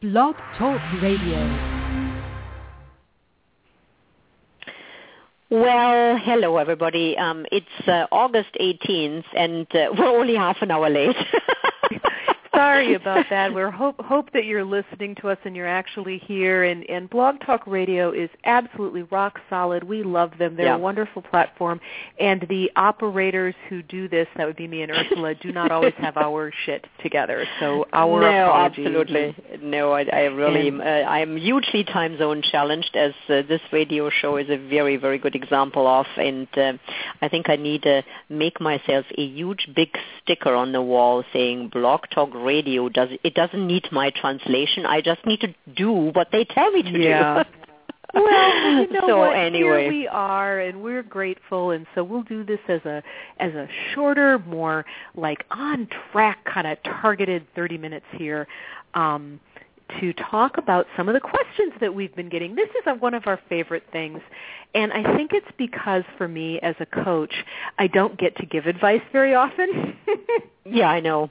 Blog Talk Radio. Well, hello everybody. Um, it's uh, August 18th, and uh, we're only half an hour late. Sorry about that. We hope hope that you're listening to us and you're actually here. And, and Blog Talk Radio is absolutely rock solid. We love them. They're Yeah. a wonderful platform. And the operators who do this, that would be me and Ursula, do not always have our shit together. So our no, apologies. absolutely. No, I, I really, And- uh, I am hugely time zone challenged, as uh, this radio show is a very, very good example of. And uh, I think I need to make myself a huge, big sticker on the wall saying "Blog Talk Radio." Does it doesn't need my translation? I just need to do what they tell me to Yeah. do. Well, you know so what? anyway, Here we are, and we're grateful, and so we'll do this as a as a shorter, more like on track, kind of targeted thirty minutes here. Um, to talk about some of the questions that we've been getting. This is a, one of our favorite things, and I think it's because for me as a coach, I don't get to give advice very often. Yeah, I know.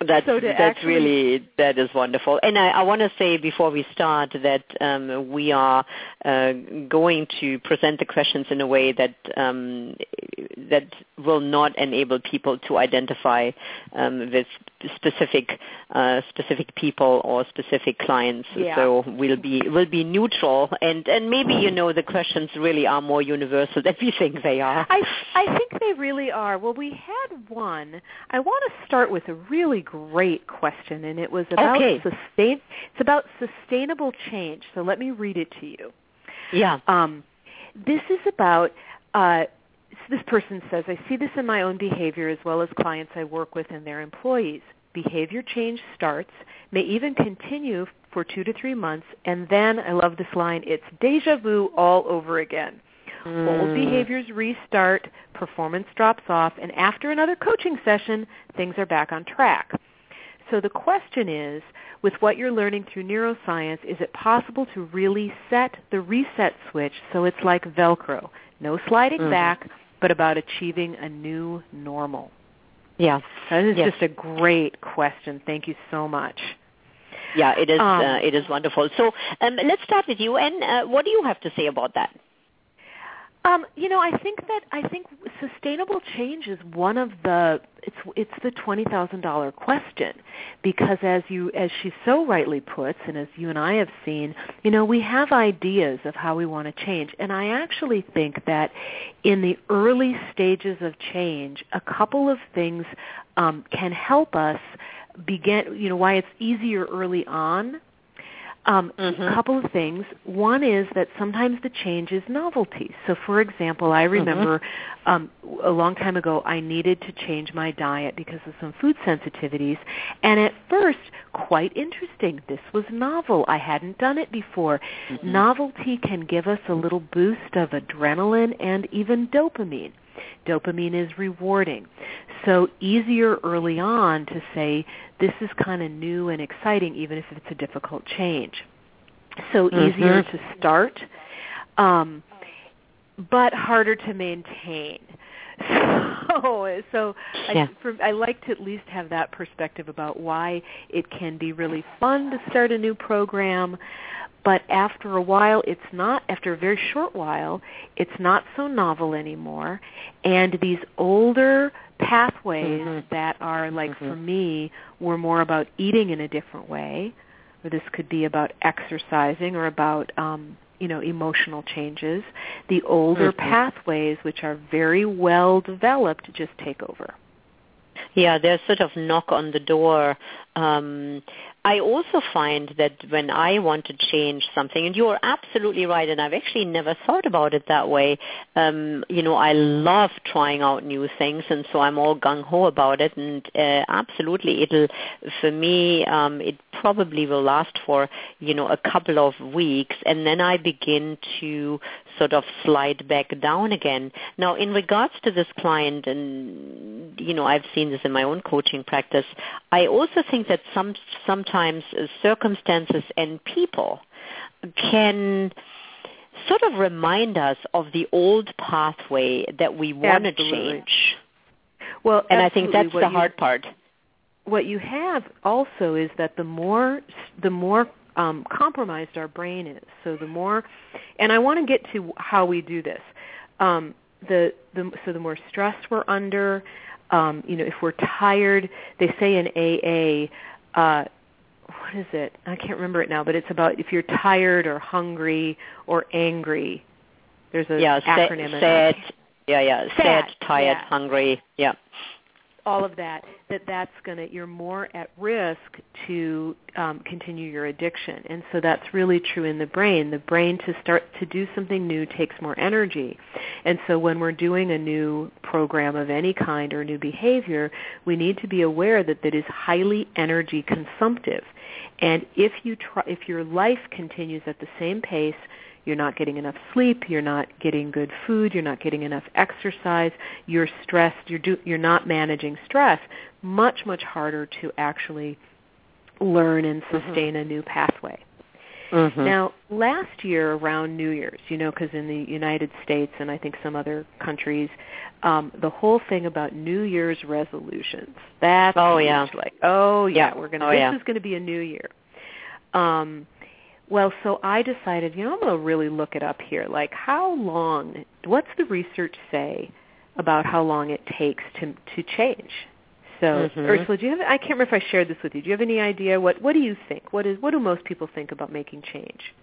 That's So that's actually- really that is wonderful. And I, I want to say before we start that um, we are uh, going to present the questions in a way that um, that will not enable people to identify um, with specific uh, specific people or specific clients. Yeah. So we'll be we'll be neutral, and and maybe you know the questions really are more universal than we think they are. I I think they really are. Well, we had one. I want to start with a really great question, and it was about Okay. sustain. It's about sustainable change. So let me read it to you. yeah. Um, this is about. Uh, this person says, I see this in my own behavior as well as clients I work with and their employees. Behavior change starts, may even continue for two to three months, and then, I love this line, it's deja vu all over again. Old Mm. behaviors restart, performance drops off, and after another coaching session, things are back on track. So the question is, with what you're learning through neuroscience, is it possible to really set the reset switch so it's like Velcro? No sliding Mhm. back, but about achieving a new normal. Yeah. That is Yes. just a great question. Thank you so much. Yeah, it is. Um, uh, it is wonderful. So um, let's start with you. And uh, what do you have to say about that? Um, you know, I think that I think sustainable change is one of the it's it's the twenty thousand dollar question because as you as she so rightly puts and as you and I have seen, you know, we have ideas of how we want to change, and I actually think that in the early stages of change, a couple of things um, can help us begin. You know, why it's easier early on um, Mhm. A couple of things. One is that sometimes the change is novelty. So, for example, I remember um, a long time ago I needed to change my diet because of some food sensitivities, and at first, quite interesting. This was novel. I hadn't done it before. Novelty can give us a little boost of adrenaline and even dopamine. Dopamine is rewarding. So easier early on to say, this is kind of new and exciting even if it's a difficult change. So easier Mhm. to start, um, but harder to maintain. So, so Yeah. I, for, I like to at least have that perspective about why it can be really fun to start a new program, but after a while it's not after a very short while it's not so novel anymore and these older pathways Mhm. that are like Mhm. for me were more about eating in a different way or this could be about exercising or about um you know emotional changes the older Mhm. pathways which are very well developed just take over Yeah, there's sort of knock on the door. Um, I also find that when I want to change something, and you're absolutely right, and I've actually never thought about it that way. Um, you know, I love trying out new things, and so I'm all gung ho about it. And uh, absolutely, it'll for me, um, it probably will last for you know a couple of weeks, and then I begin to sort of slide back down again. Now, in regards to this client, and you know, I've seen this in my own coaching practice. I also think that some sometimes circumstances and people can sort of remind us of the old pathway that we want to change. Well, And I think that's what the you- hard part. what you have also is that the more the more um, compromised our brain is. So the more, and I want to get to how we do this. Um, the, the so the more stress we're under, um, you know, if we're tired, they say in AA, uh, what is it? I can't remember it now, but it's about if you're tired or hungry or angry. There's a yeah, acronym. Sad, sad, yeah, yeah, sad, sad tired, yeah. hungry, yeah all of that that that's going to you're more at risk to um, continue your addiction. And so that's really true in the brain. The brain to start to do something new takes more energy. And so when we're doing a new program of any kind or new behavior we need to be aware that that is highly energy consumptive. And if you try if your life continues at the same pace you're not getting enough sleep, you're not getting good food, you're not getting enough exercise, you're stressed, you're do, you're not managing stress, much much harder to actually learn and Mm-hmm. sustain a new pathway. Mhm. Now, last year around New Year's, you know, because in the United States and I think some other countries, um, the whole thing about New Year's resolutions. That's Oh, yeah. Like, oh yeah, Yeah. we're gonna. Oh, this yeah. is going to be a new year. Um, well, so I decided, you know, I'm going to really look it up here. Like, how long? What's the research say about how long it takes to to change? So, Mhm. Ursula, do you have? I can't remember if I shared this with you. Do you have any idea what what do you think? What is what do most people think about making change?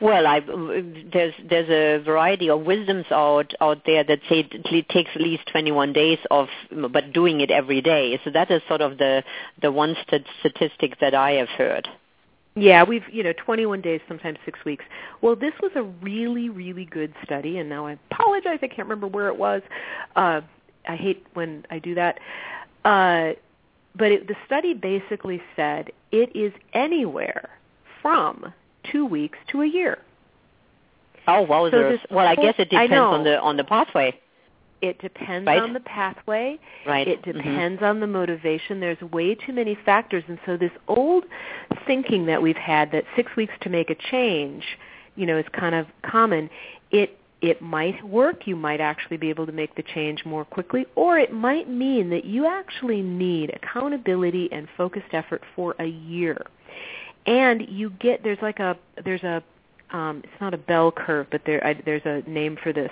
Well, I, there's there's a variety of wisdoms out out there that say it takes at least 21 days of, but doing it every day. So that is sort of the the one stat- statistic that I have heard. Yeah, we've you know 21 days, sometimes six weeks. Well, this was a really really good study, and now I apologize, I can't remember where it was. Uh, I hate when I do that. Uh, but it, the study basically said it is anywhere from two weeks to a year. Oh, well, So this well, I guess it depends on the on the pathway, It depends Right. on the pathway. right? It Mhm. depends on the motivation. There's way too many factors, and so this old thinking that we've had that six weeks to make a change, you know, is kind of common. It it might work. You might actually be able to make the change more quickly, or it might mean that you actually need accountability and focused effort for a year. And you get there's like a there's a um, it's not a bell curve, but there I, there's a name for this.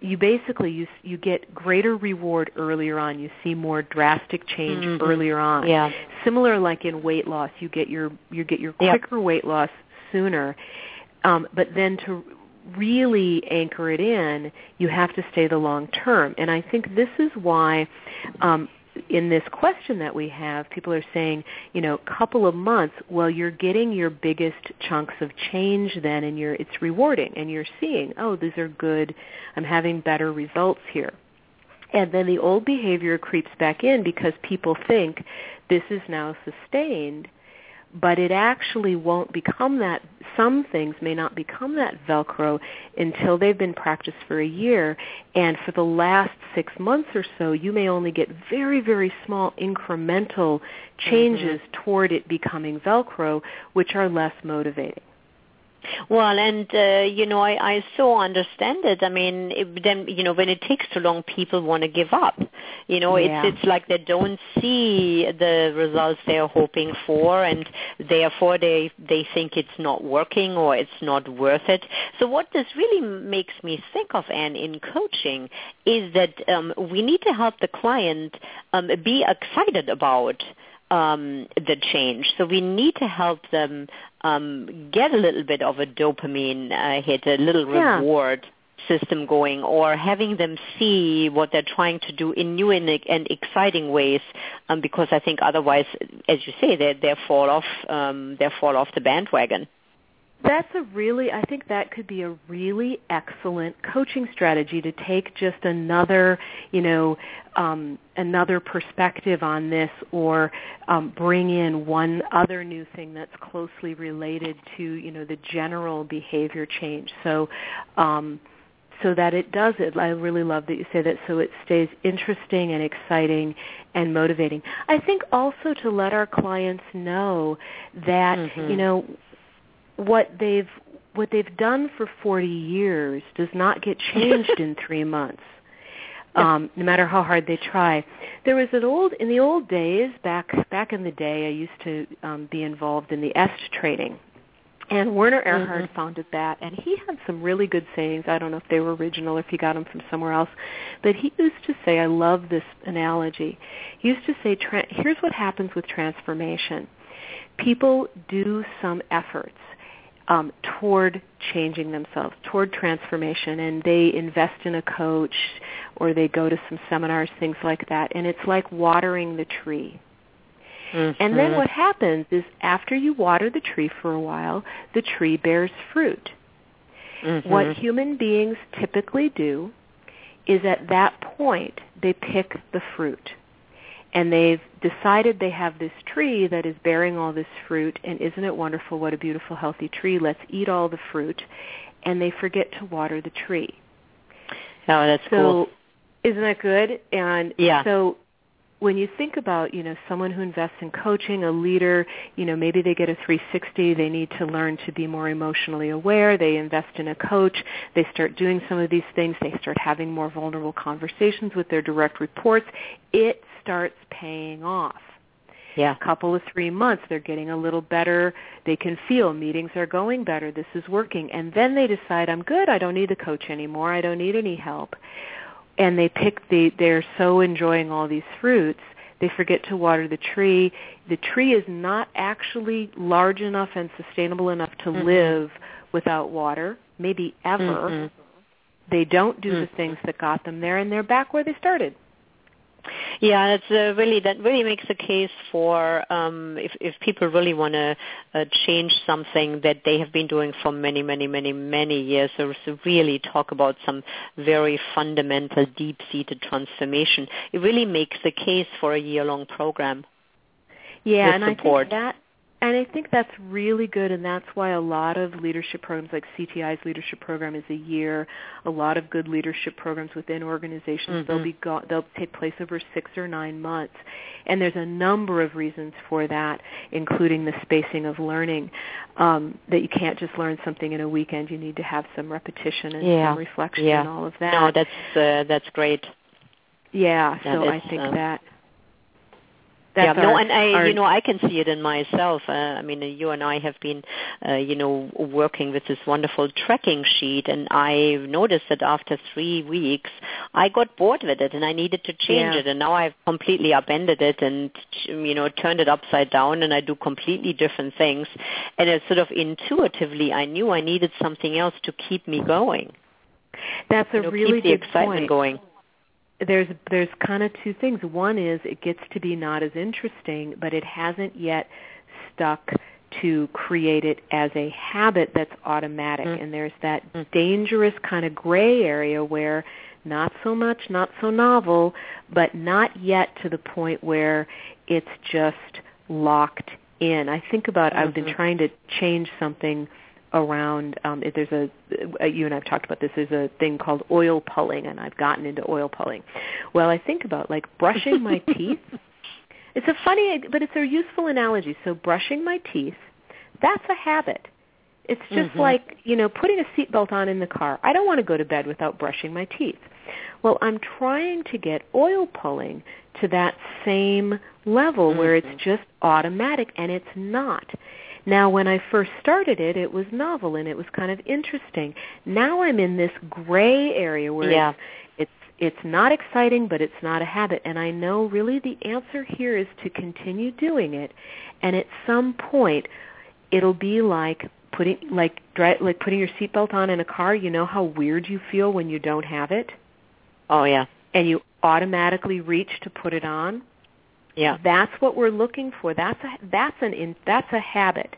You basically you you get greater reward earlier on. You see more drastic change Mhm. earlier on. Yeah. Similar like in weight loss, you get your you get your Yep. quicker weight loss sooner. Um, but then to really anchor it in, you have to stay the long term. And I think this is why um, in this question that we have, people are saying, you know, a couple of months, well, you're getting your biggest chunks of change then and you're, it's rewarding and you're seeing, oh, these are good, I'm having better results here. And then the old behavior creeps back in because people think this is now sustained, but it actually won't become that. Some things may not become that Velcro until they've been practiced for a year. And for the last six months or so, you may only get very, very small incremental mm-hmm. changes toward it becoming Velcro, which are less motivating. Well, and uh, you know, I, I so understand it. I mean, it, then you know, when it takes too long, people want to give up. You know, Yeah. it's it's like they don't see the results they are hoping for, and therefore they they think it's not working or it's not worth it. So what this really makes me think of, Anne, in coaching, is that um, we need to help the client um, be excited about um, the change. So we need to help them um, get a little bit of a dopamine uh, hit, a little Yeah. reward system going, or having them see what they're trying to do in new and, and exciting ways. Um, because I think otherwise, as you say, they they fall off um, they fall off the bandwagon. That's a really, I think that could be a really excellent coaching strategy to take just another, you know, um, another perspective on this or um, bring in one other new thing that's closely related to, you know, the general behavior change. So, um, so that it does it. I really love that you say that so it stays interesting and exciting and motivating. I think also to let our clients know that, Mhm. you know, what they've what they've done for 40 years does not get changed in 3 months. um, no matter how hard they try. There was an old in the old days back back in the day. I used to um, be involved in the EST training, and Werner Erhard Mm-hmm. founded that, and he had some really good sayings. I don't know if they were original or if he got them from somewhere else, but he used to say, I love this analogy. He used to say, tra- here's what happens with transformation. People do some efforts um, toward changing themselves, toward transformation, and they invest in a coach or they go to some seminars, things like that, and it's like watering the tree. Mm-hmm. And then what happens is after you water the tree for a while, the tree bears fruit. Mhm. What human beings typically do is at that point they pick the fruit. And they've decided they have this tree that is bearing all this fruit and isn't it wonderful what a beautiful healthy tree. Let's eat all the fruit and they forget to water the tree. Oh, that's So cool. isn't that good? And Yeah. so when you think about, you know, someone who invests in coaching, a leader, you know, maybe they get a 360, they need to learn to be more emotionally aware, they invest in a coach, they start doing some of these things, they start having more vulnerable conversations with their direct reports, it starts paying off. Yeah. couple of three months they're getting a little better. They can feel meetings are going better. This is working. And then they decide i'm good. I don't need the coach anymore. I don't need any help. And they pick the they're so enjoying all these fruits they forget to water the tree. The tree is not actually large enough and sustainable enough to Mhm. live without water maybe ever. Mhm. they don't do the Mhm. things that got them there and they're back where they started Yeah, that's uh, really that really makes a case for um, if if people really want to uh, change something that they have been doing for many, many, many, many years, or to really talk about some very fundamental, deep-seated transformation. It really makes the case for a year-long program. Yeah, and I support. think that and I think that's really good and that's why a lot of leadership programs like CTI's leadership program is a year. A lot of good leadership programs within organizations they'll Mhm. be go- they'll take place over 6 or 9 months. And there's a number of reasons for that including the spacing of learning um that you can't just learn something in a weekend. You need to have some repetition and Yeah. some reflection Yeah. and all of that. No, that's uh, that's great. yeah, that so I think uh, that yeah, that's no, our- and I, our- you know, I can see it in myself. Uh, I mean, you and I have been, uh, you know, working with this wonderful tracking sheet, and I noticed that after three weeks, I got bored with it, and I needed to change Yeah. it. And now I've completely upended it, and you know, turned it upside down, and I do completely different things. And it's sort of intuitively, I knew I needed something else to keep me going. that's a You know, really keep the good excitement point. going. There's there's kind of two things. One is it gets to be not as interesting, but it hasn't yet stuck to create it as a habit that's automatic. Mm. And there's that Mm. dangerous kind of gray area where not so much, not so novel, but not yet to the point where it's just locked in. I think about I've been Mhm. trying to change something around um if there's a uh, you and I've talked about this there's a thing called oil pulling and I've gotten into oil pulling. Well, I think about like brushing my teeth. It's a funny but it's a useful analogy. So brushing my teeth, that's a habit. It's just Mhm. like, you know, putting a seatbelt on in the car. I don't want to go to bed without brushing my teeth. Well, I'm trying to get oil pulling to that same level where it's just automatic and it's not. Now, when I first started it, it was novel and it was kind of interesting. Now I'm in this gray area where Yeah. it's, it's it's not exciting, but it's not a habit. And I know really the answer here is to continue doing it, and at some point, it'll be like putting like dri- like putting your seatbelt on in a car. You know how weird you feel when you don't have it, Oh yeah, and you automatically reach to put it on. Yeah. That's what we're looking for. That's a that's an in, that's a habit.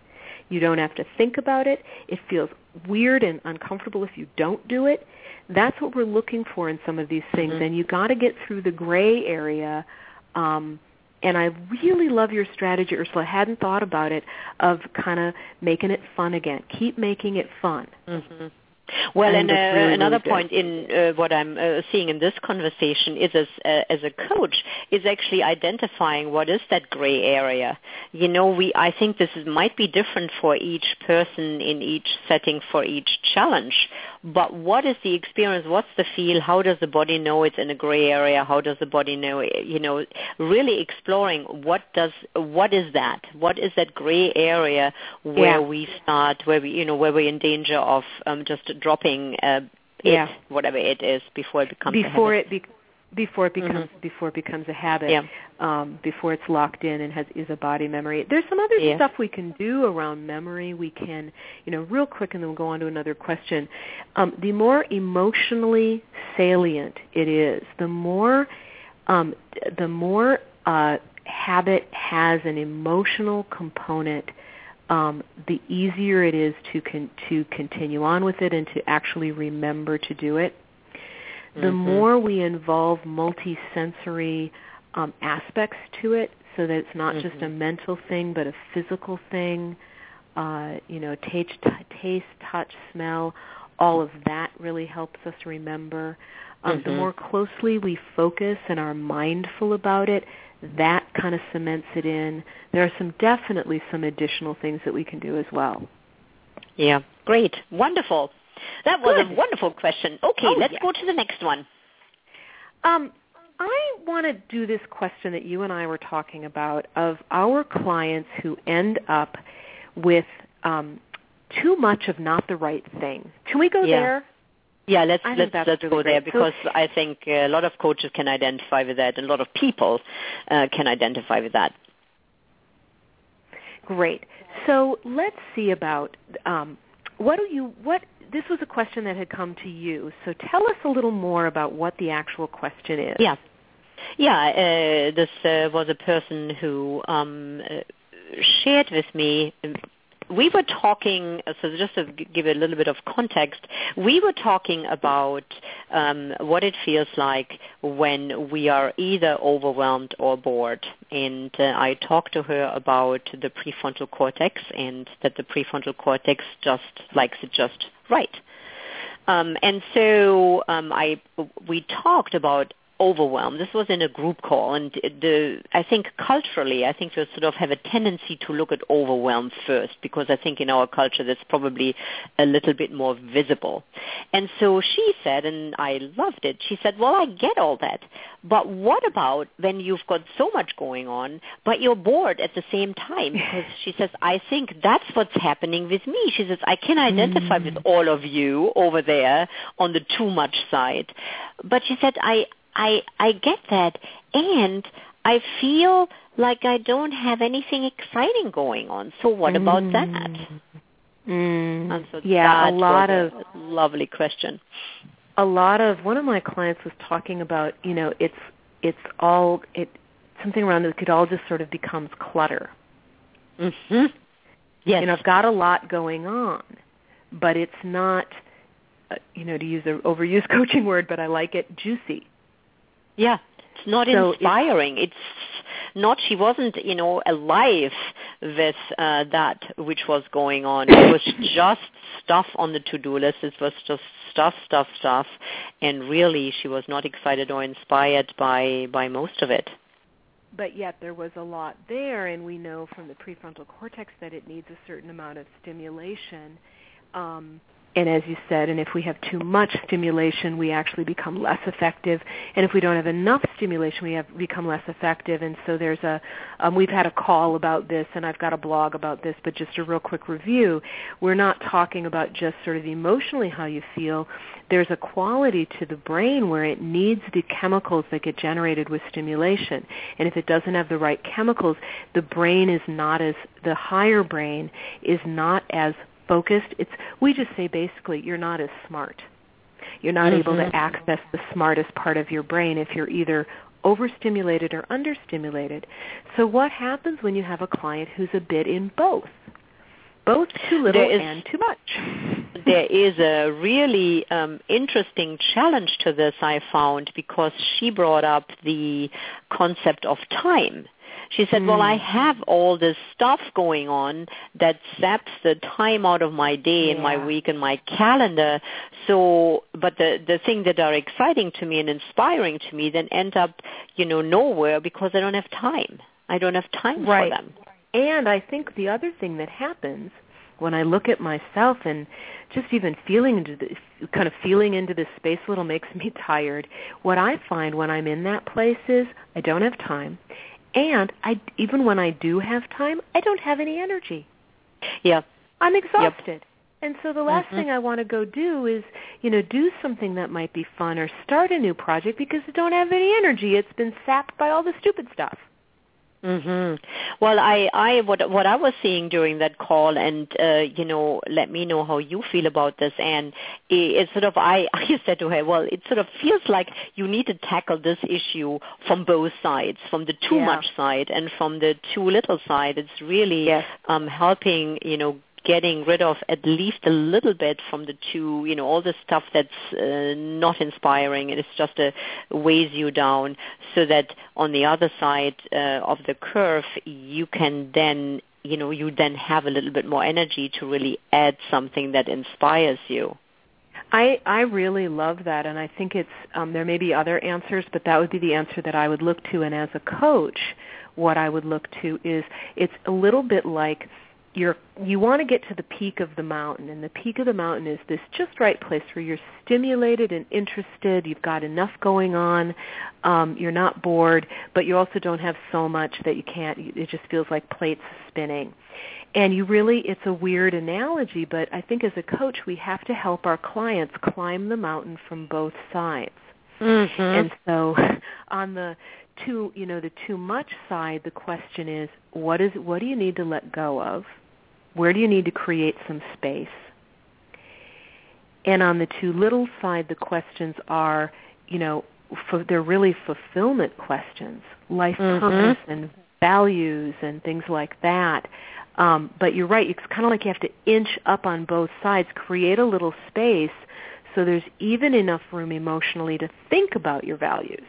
You don't have to think about it. It feels weird and uncomfortable if you don't do it. That's what we're looking for in some of these things, Mhm. and you got to get through the gray area. Um, and I really love your strategy, Ursula. I hadn't thought about it of kind of making it fun again. Keep making it fun. hmm Well, and, and uh, really, another really point in uh, what I'm uh, seeing in this conversation is as uh, as a coach is actually identifying what is that gray area. You know, we I think this is, might be different for each person in each setting for each challenge. But what is the experience? What's the feel? How does the body know it's in a gray area? How does the body know? You know, really exploring what does what is that? What is that gray area where Yeah. we start? Where we you know where we're in danger of um, just dropping uh, it, Yeah. whatever it is, before it becomes a before habit. it be, before it becomes before it becomes a habit Yeah. um, before it's locked in and has is a body memory there's some other Yeah. stuff we can do around memory we can you know real quick and then we'll go on to another question um, the more emotionally salient it is the more um, the more uh, habit has an emotional component um, the easier it is to con- to continue on with it and to actually remember to do it the Mhm. more we involve multisensory um, aspects to it, so that it's not just a Mhm. mental thing but a physical thing, uh, you know, taste, t- taste, touch, smell, all of that really helps us remember. Um, The Mhm. more closely we focus and are mindful about it, that kind of cements it in. There are some definitely some additional things that we can do as well. Yeah, great, wonderful. That was a wonderful question. Okay, Oh, let's go to the next one. Um, I want to do this question that you and I were talking about of our clients who end up with um, too much of not the right thing. Can we go Yeah. there? Yeah, let's I let's let's go there because I think a lot of coaches can identify with that, and a lot of people uh, can identify with that. Great. So let's see about um, what do you what. This was a question that had come to you. So tell us a little more about what the actual question is. Yeah, yeah. Uh, this uh, was a person who um, uh, shared with me. We were talking, so just to give a little bit of context, we were talking about um, what it feels like when we are either overwhelmed or bored. And uh, I talked to her about the prefrontal cortex and that the prefrontal cortex just likes it just right. Um, and so um, I we talked about overwhelm. This was in a group call, and the I think culturally, I think we sort of have a tendency to look at overwhelm first because I think in our culture that's probably a little bit more visible. And so she said, and I loved it. She said, "Well, I get all that, but what about when you've got so much going on, but you're bored at the same time?" Because she says, "I think that's what's happening with me." She says, "I can identify hmm. with all of you over there on the too much side," but she said, "I." I I get that, and I feel like I don't have anything exciting going on. So what about that? Mm. And so yeah, a lot of a lovely question. a lot of one of my clients was talking about you know it's it's all it something around it could all just sort of becomes clutter hmm Yes. know i've got a lot going on but it's not uh, you know to use an overused coaching word but i like it juicy Yeah, it's not So it's- inspiring. It's, not. She wasn't, you know, alive with uh, that which was going on. It was just stuff on the to-do list. It was just stuff, stuff, stuff, and really, she was not excited or inspired by by most of it. but yet there was a lot there and we know from the prefrontal cortex that it needs a certain amount of stimulation um, and as you said and if we have too much stimulation we actually become less effective. And if we don't have enough stimulation we have become less effective. And so there's a um, we've had a call about this and I've got a blog about this but just a real quick review. We're not talking about just sort of emotionally how you feel. There's a quality to the brain where it needs the chemicals that get generated with stimulation. And if it doesn't have the right chemicals, the brain is not as, the higher brain is not as focused. It's, we just say basically you're not as smart. You're not able Mhm. to access the smartest part of your brain if you're either overstimulated or understimulated. So what happens when you have a client who's a bit in both? Both too little is- and too much. there is a really um, interesting challenge to this I found because she brought up the concept of time. She said, "Well, I hmm. have all this stuff going on that saps the time out of my day and my week and my calendar. So, but the the things that are exciting to me and inspiring to me then end up, you know, nowhere because I don't have time. I don't have time Right. for them." And I think the other thing that happens when I look at myself and just even feeling into the kind of feeling into this space a little makes me tired. What I find when I'm in that place is I don't have time. And I even when I do have time, I don't have any energy. Yeah. I'm exhausted. Yep. And so the last Mhm. thing I want to go do is, you know, do something that might be fun or start a new project because I don't have any energy. It's been sapped by all the stupid stuff. Mhm. Well, I I what what I was seeing during that call, and uh, you know, let me know how you feel about this. And it, it's sort of I I said to her, well, it sort of feels like you need to tackle this issue from both sides, from the too Yeah. much side and from the too little side. It's really Yes. um, helping, you know, getting rid of at least a little bit from the two, you know, all the stuff that's uh, not inspiring and it's just uh, weighs you down so that on the other side uh, of the curve you can then, you know, you then have a little bit more energy to really add something that inspires you. I I really love that, and I think it's um, there may be other answers, but that would be the answer that I would look to. And as a coach, what I would look to is it's a little bit like you're you want to get to the peak of the mountain, and the peak of the mountain is this just right place where you're stimulated and interested. You've got enough going on. Um, you're not bored, but you also don't have so much that you can't. It just feels like plates spinning and you really it's a weird analogy but i think as a coach we have to help our clients climb the mountain from both sides Mm-hmm. and so on the too you know the too much side the question is what is what do you need to let go of where do you need to create some space and on the too little side the questions are you know for, they're really fulfillment questions life Mhm. purpose and values and things like that um, but you're right. It's kind of like you have to inch up on both sides, create a little space so there's even enough room emotionally to think about your values.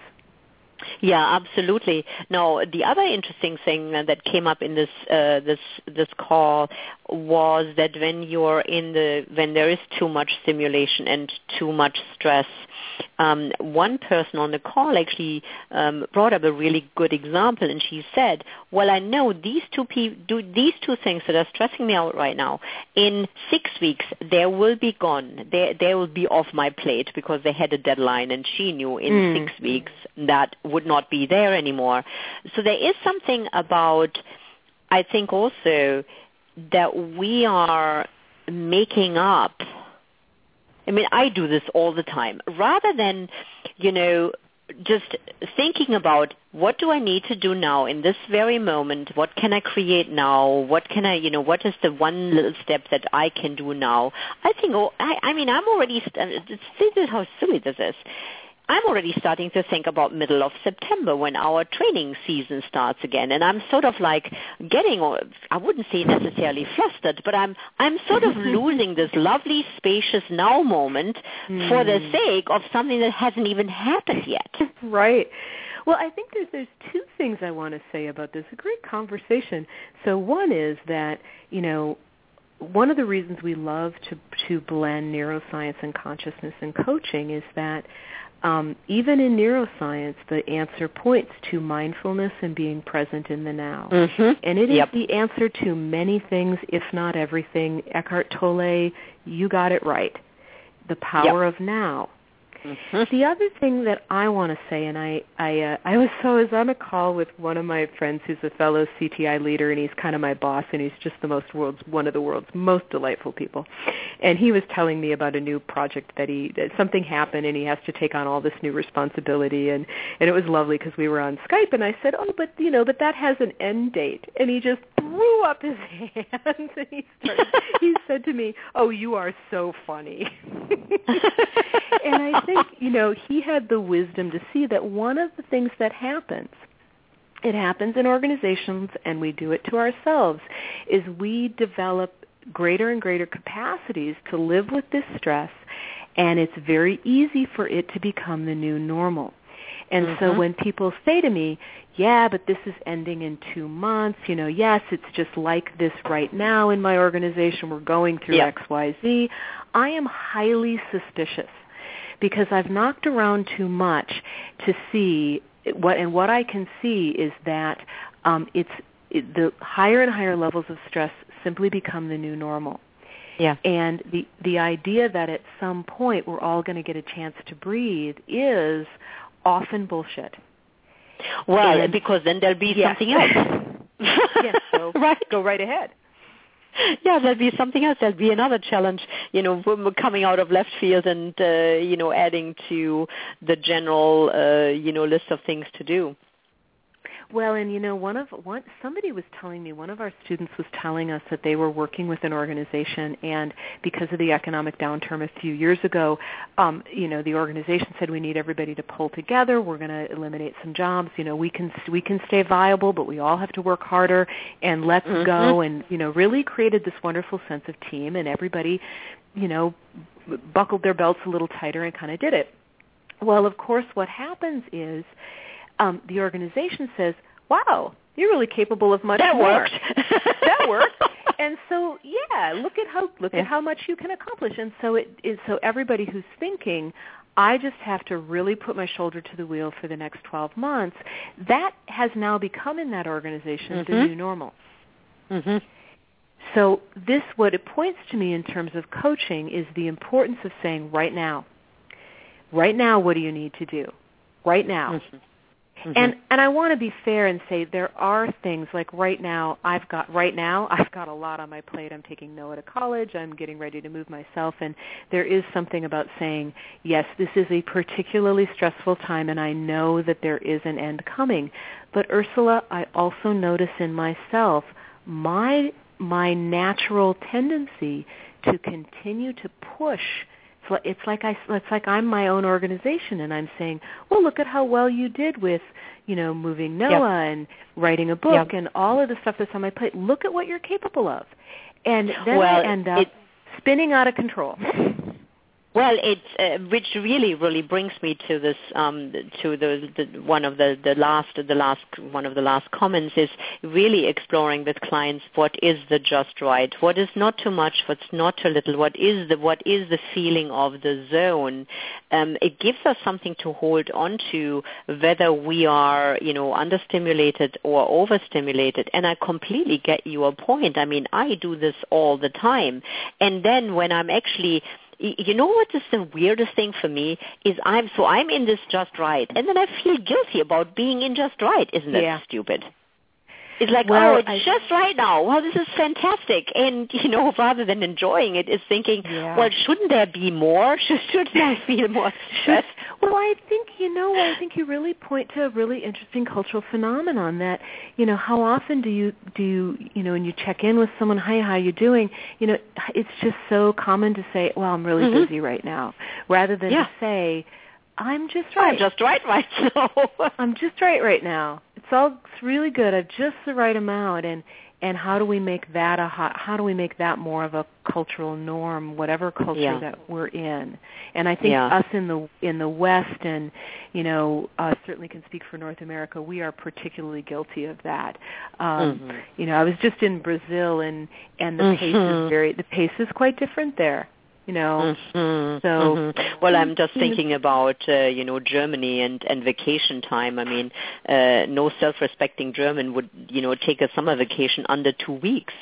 Yeah, absolutely. Now, the other interesting thing that came up in this uh, this this call was that when you're in the when there is too much stimulation and too much stress, um, one person on the call actually um, brought up a really good example, and she said, "Well, I know these two pe- do these two things that are stressing me out right now. In six weeks, they will be gone. They they will be off my plate because they had a deadline, and she knew in Mm. six weeks that would not be there anymore. So there is something about, I think also that we are making up. I mean, I do this all the time. Rather than, you know, just thinking about what do I need to do now in this very moment? What can I create now? What can I, you know, what is the one little step that I can do now? I think, oh, I, I mean, I'm already, st- this is how silly this is. I'm already starting to think about middle of September when our training season starts again, and I'm sort of like getting, I wouldn't say necessarily flustered, but I'm I'm sort of losing this lovely, spacious now moment for the Mm. sake of something that hasn't even happened yet. right. Well, I think there's there's two things I want to say about this. A great conversation. So one is that you know one of the reasons we love to to blend neuroscience and consciousness and coaching is that um, even in neuroscience, the answer points to mindfulness and being present in the now. Mm-hmm. And it is Yep. the answer to many things, if not everything. Eckhart Tolle, you got it right. The power of now. Mm-hmm. The other thing that I want to say, and I, I, uh, I was so I was on a call with one of my friends who's a fellow CTI leader, and he's kind of my boss, and he's just the most world's one of the world's most delightful people. And he was telling me about a new project that he that something happened, and he has to take on all this new responsibility, and and it was lovely because we were on Skype, and I said, oh, but you know, but that has an end date, and he just threw up his hands, and he started, he said to me, oh, you are so funny. and I think, you know, he had the wisdom to see that one of the things that happens, it happens in organizations and we do it to ourselves, is we develop greater and greater capacities to live with this stress and it's very easy for it to become the new normal. And Mm-hmm. so when people say to me, yeah, but this is ending in two months, you know, yes, it's just like this right now in my organization. We're going through Yeah. XYZ. I am highly suspicious because I've knocked around too much to see what, and what I can see is that um, it's it, the higher and higher levels of stress simply become the new normal. Yeah. And the the idea that at some point we're all going to get a chance to breathe is often bullshit. Well, And- because then there'll be Yes. something else. yes, so right. go right ahead. Yeah, there'll be something else. There'll be another challenge, you know, coming out of left field and, uh, you know, adding to the general, uh, you know, list of things to do. Well, and you know, one of one somebody was telling me one of our students was telling us that they were working with an organization, and because of the economic downturn a few years ago, um, you know, the organization said we need everybody to pull together. We're going to eliminate some jobs. You know, we can we can stay viable, but we all have to work harder, and let's Mhm. go. And you know, really created this wonderful sense of team, and everybody, you know, buckled their belts a little tighter and kind of did it. Well, of course, what happens is um, the organization says, "Wow, you're really capable of much that more." worked. that worked. And so, yeah, look at how look Yeah. at how much you can accomplish. And so it is. So everybody who's thinking, I just have to really put my shoulder to the wheel for the next 12 months. That has now become in that organization the Mhm. new normal. hmm So this, what it points to me in terms of coaching, is the importance of saying, right now, right now, what do you need to do? Right now. Mm-hmm. Mm-hmm. And and I want to be fair and say there are things like right now I've got right now I've got a lot on my plate. I'm taking Noah to college. I'm getting ready to move myself and there is something about saying, yes, this is a particularly stressful time and I know that there is an end coming. But Ursula, I also notice in myself my my natural tendency to continue to push it's it's like I it's like I'm my own organization and I'm saying, well, look at how well you did with, you know, moving Noah and writing a book Yep. and all of the stuff that's on my plate. Look at what you're capable of, and then Well, I end up it- spinning out of control. Well, it's uh, which really really brings me to this um, to the, the one of the, the last the last one of the last comments is really exploring with clients what is the just right, what is not too much, what's not too little, what is the what is the feeling of the zone. Um, it gives us something to hold on to whether we are you know understimulated or overstimulated. And I completely get your point. I mean, I do this all the time, and then when I'm actually you know what is the weirdest thing for me is I'm so I'm in this just right, and then I feel guilty about being in just right. Isn't that Yeah. stupid? It's like, Well, oh, it's I- just right now. Well, this is fantastic, and you know, rather than enjoying it, is thinking, Yeah. well, shouldn't there be more? Should, shouldn't I feel more stress? Well, I think you know. I think you really point to a really interesting cultural phenomenon that you know. How often do you do you you know when you check in with someone, hi, how you doing? You know, it's just so common to say, well, I'm really Mhm. busy right now, rather than Yeah. to say, I'm just right. I'm just right right now. I'm just right right now. It's all it's really good. I've just the right amount and and how do we make that a how, how do we make that more of a cultural norm whatever culture Yeah. that we're in. And I think Yeah. us in the in the west and you know uh certainly can speak for North America, we are particularly guilty of that. Um Mhm. you know, I was just in Brazil and and the pace Mhm. is very the pace is quite different there. You know. Mhm, So- mhm. well, I'm just thinking about uh, you know Germany and and vacation time. I mean, uh, no self-respecting German would you know take a summer vacation under two weeks.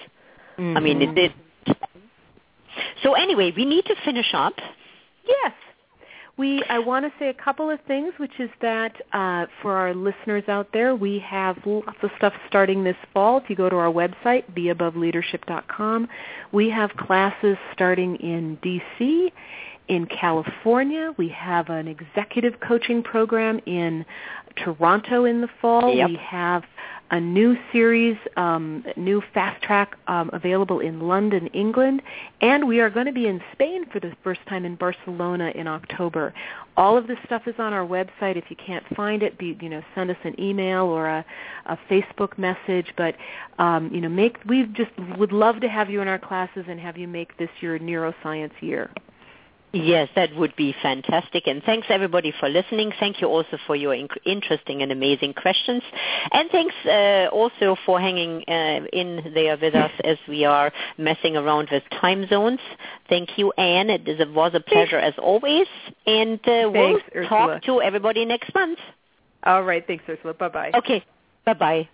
I mean, Mhm. it, it. So anyway, we need to finish up. Yes. We I want to say a couple of things, which is that uh, for our listeners out there, we have lots of stuff starting this fall. If you go to our website, beaboveleadership.com, we have classes starting in D.C., in California. We have an executive coaching program in Toronto in the fall. Yep. We have a new series, um, new fast track um, available in London, England, and we are going to be in Spain for the first time in Barcelona in October. All of this stuff is on our website. If you can't find it, be, you know, send us an email or a, a Facebook message. But um, you know, make we just would love to have you in our classes and have you make this your neuroscience year. Yes, that would be fantastic. And thanks everybody for listening. Thank you also for your inc- interesting and amazing questions. And thanks uh, also for hanging uh, in there with us as we are messing around with time zones. Thank you, Anne. It was a pleasure as always. And uh, we'll talk to everybody next month. All right. Thanks, Ursula. Bye-bye. Okay. Bye-bye.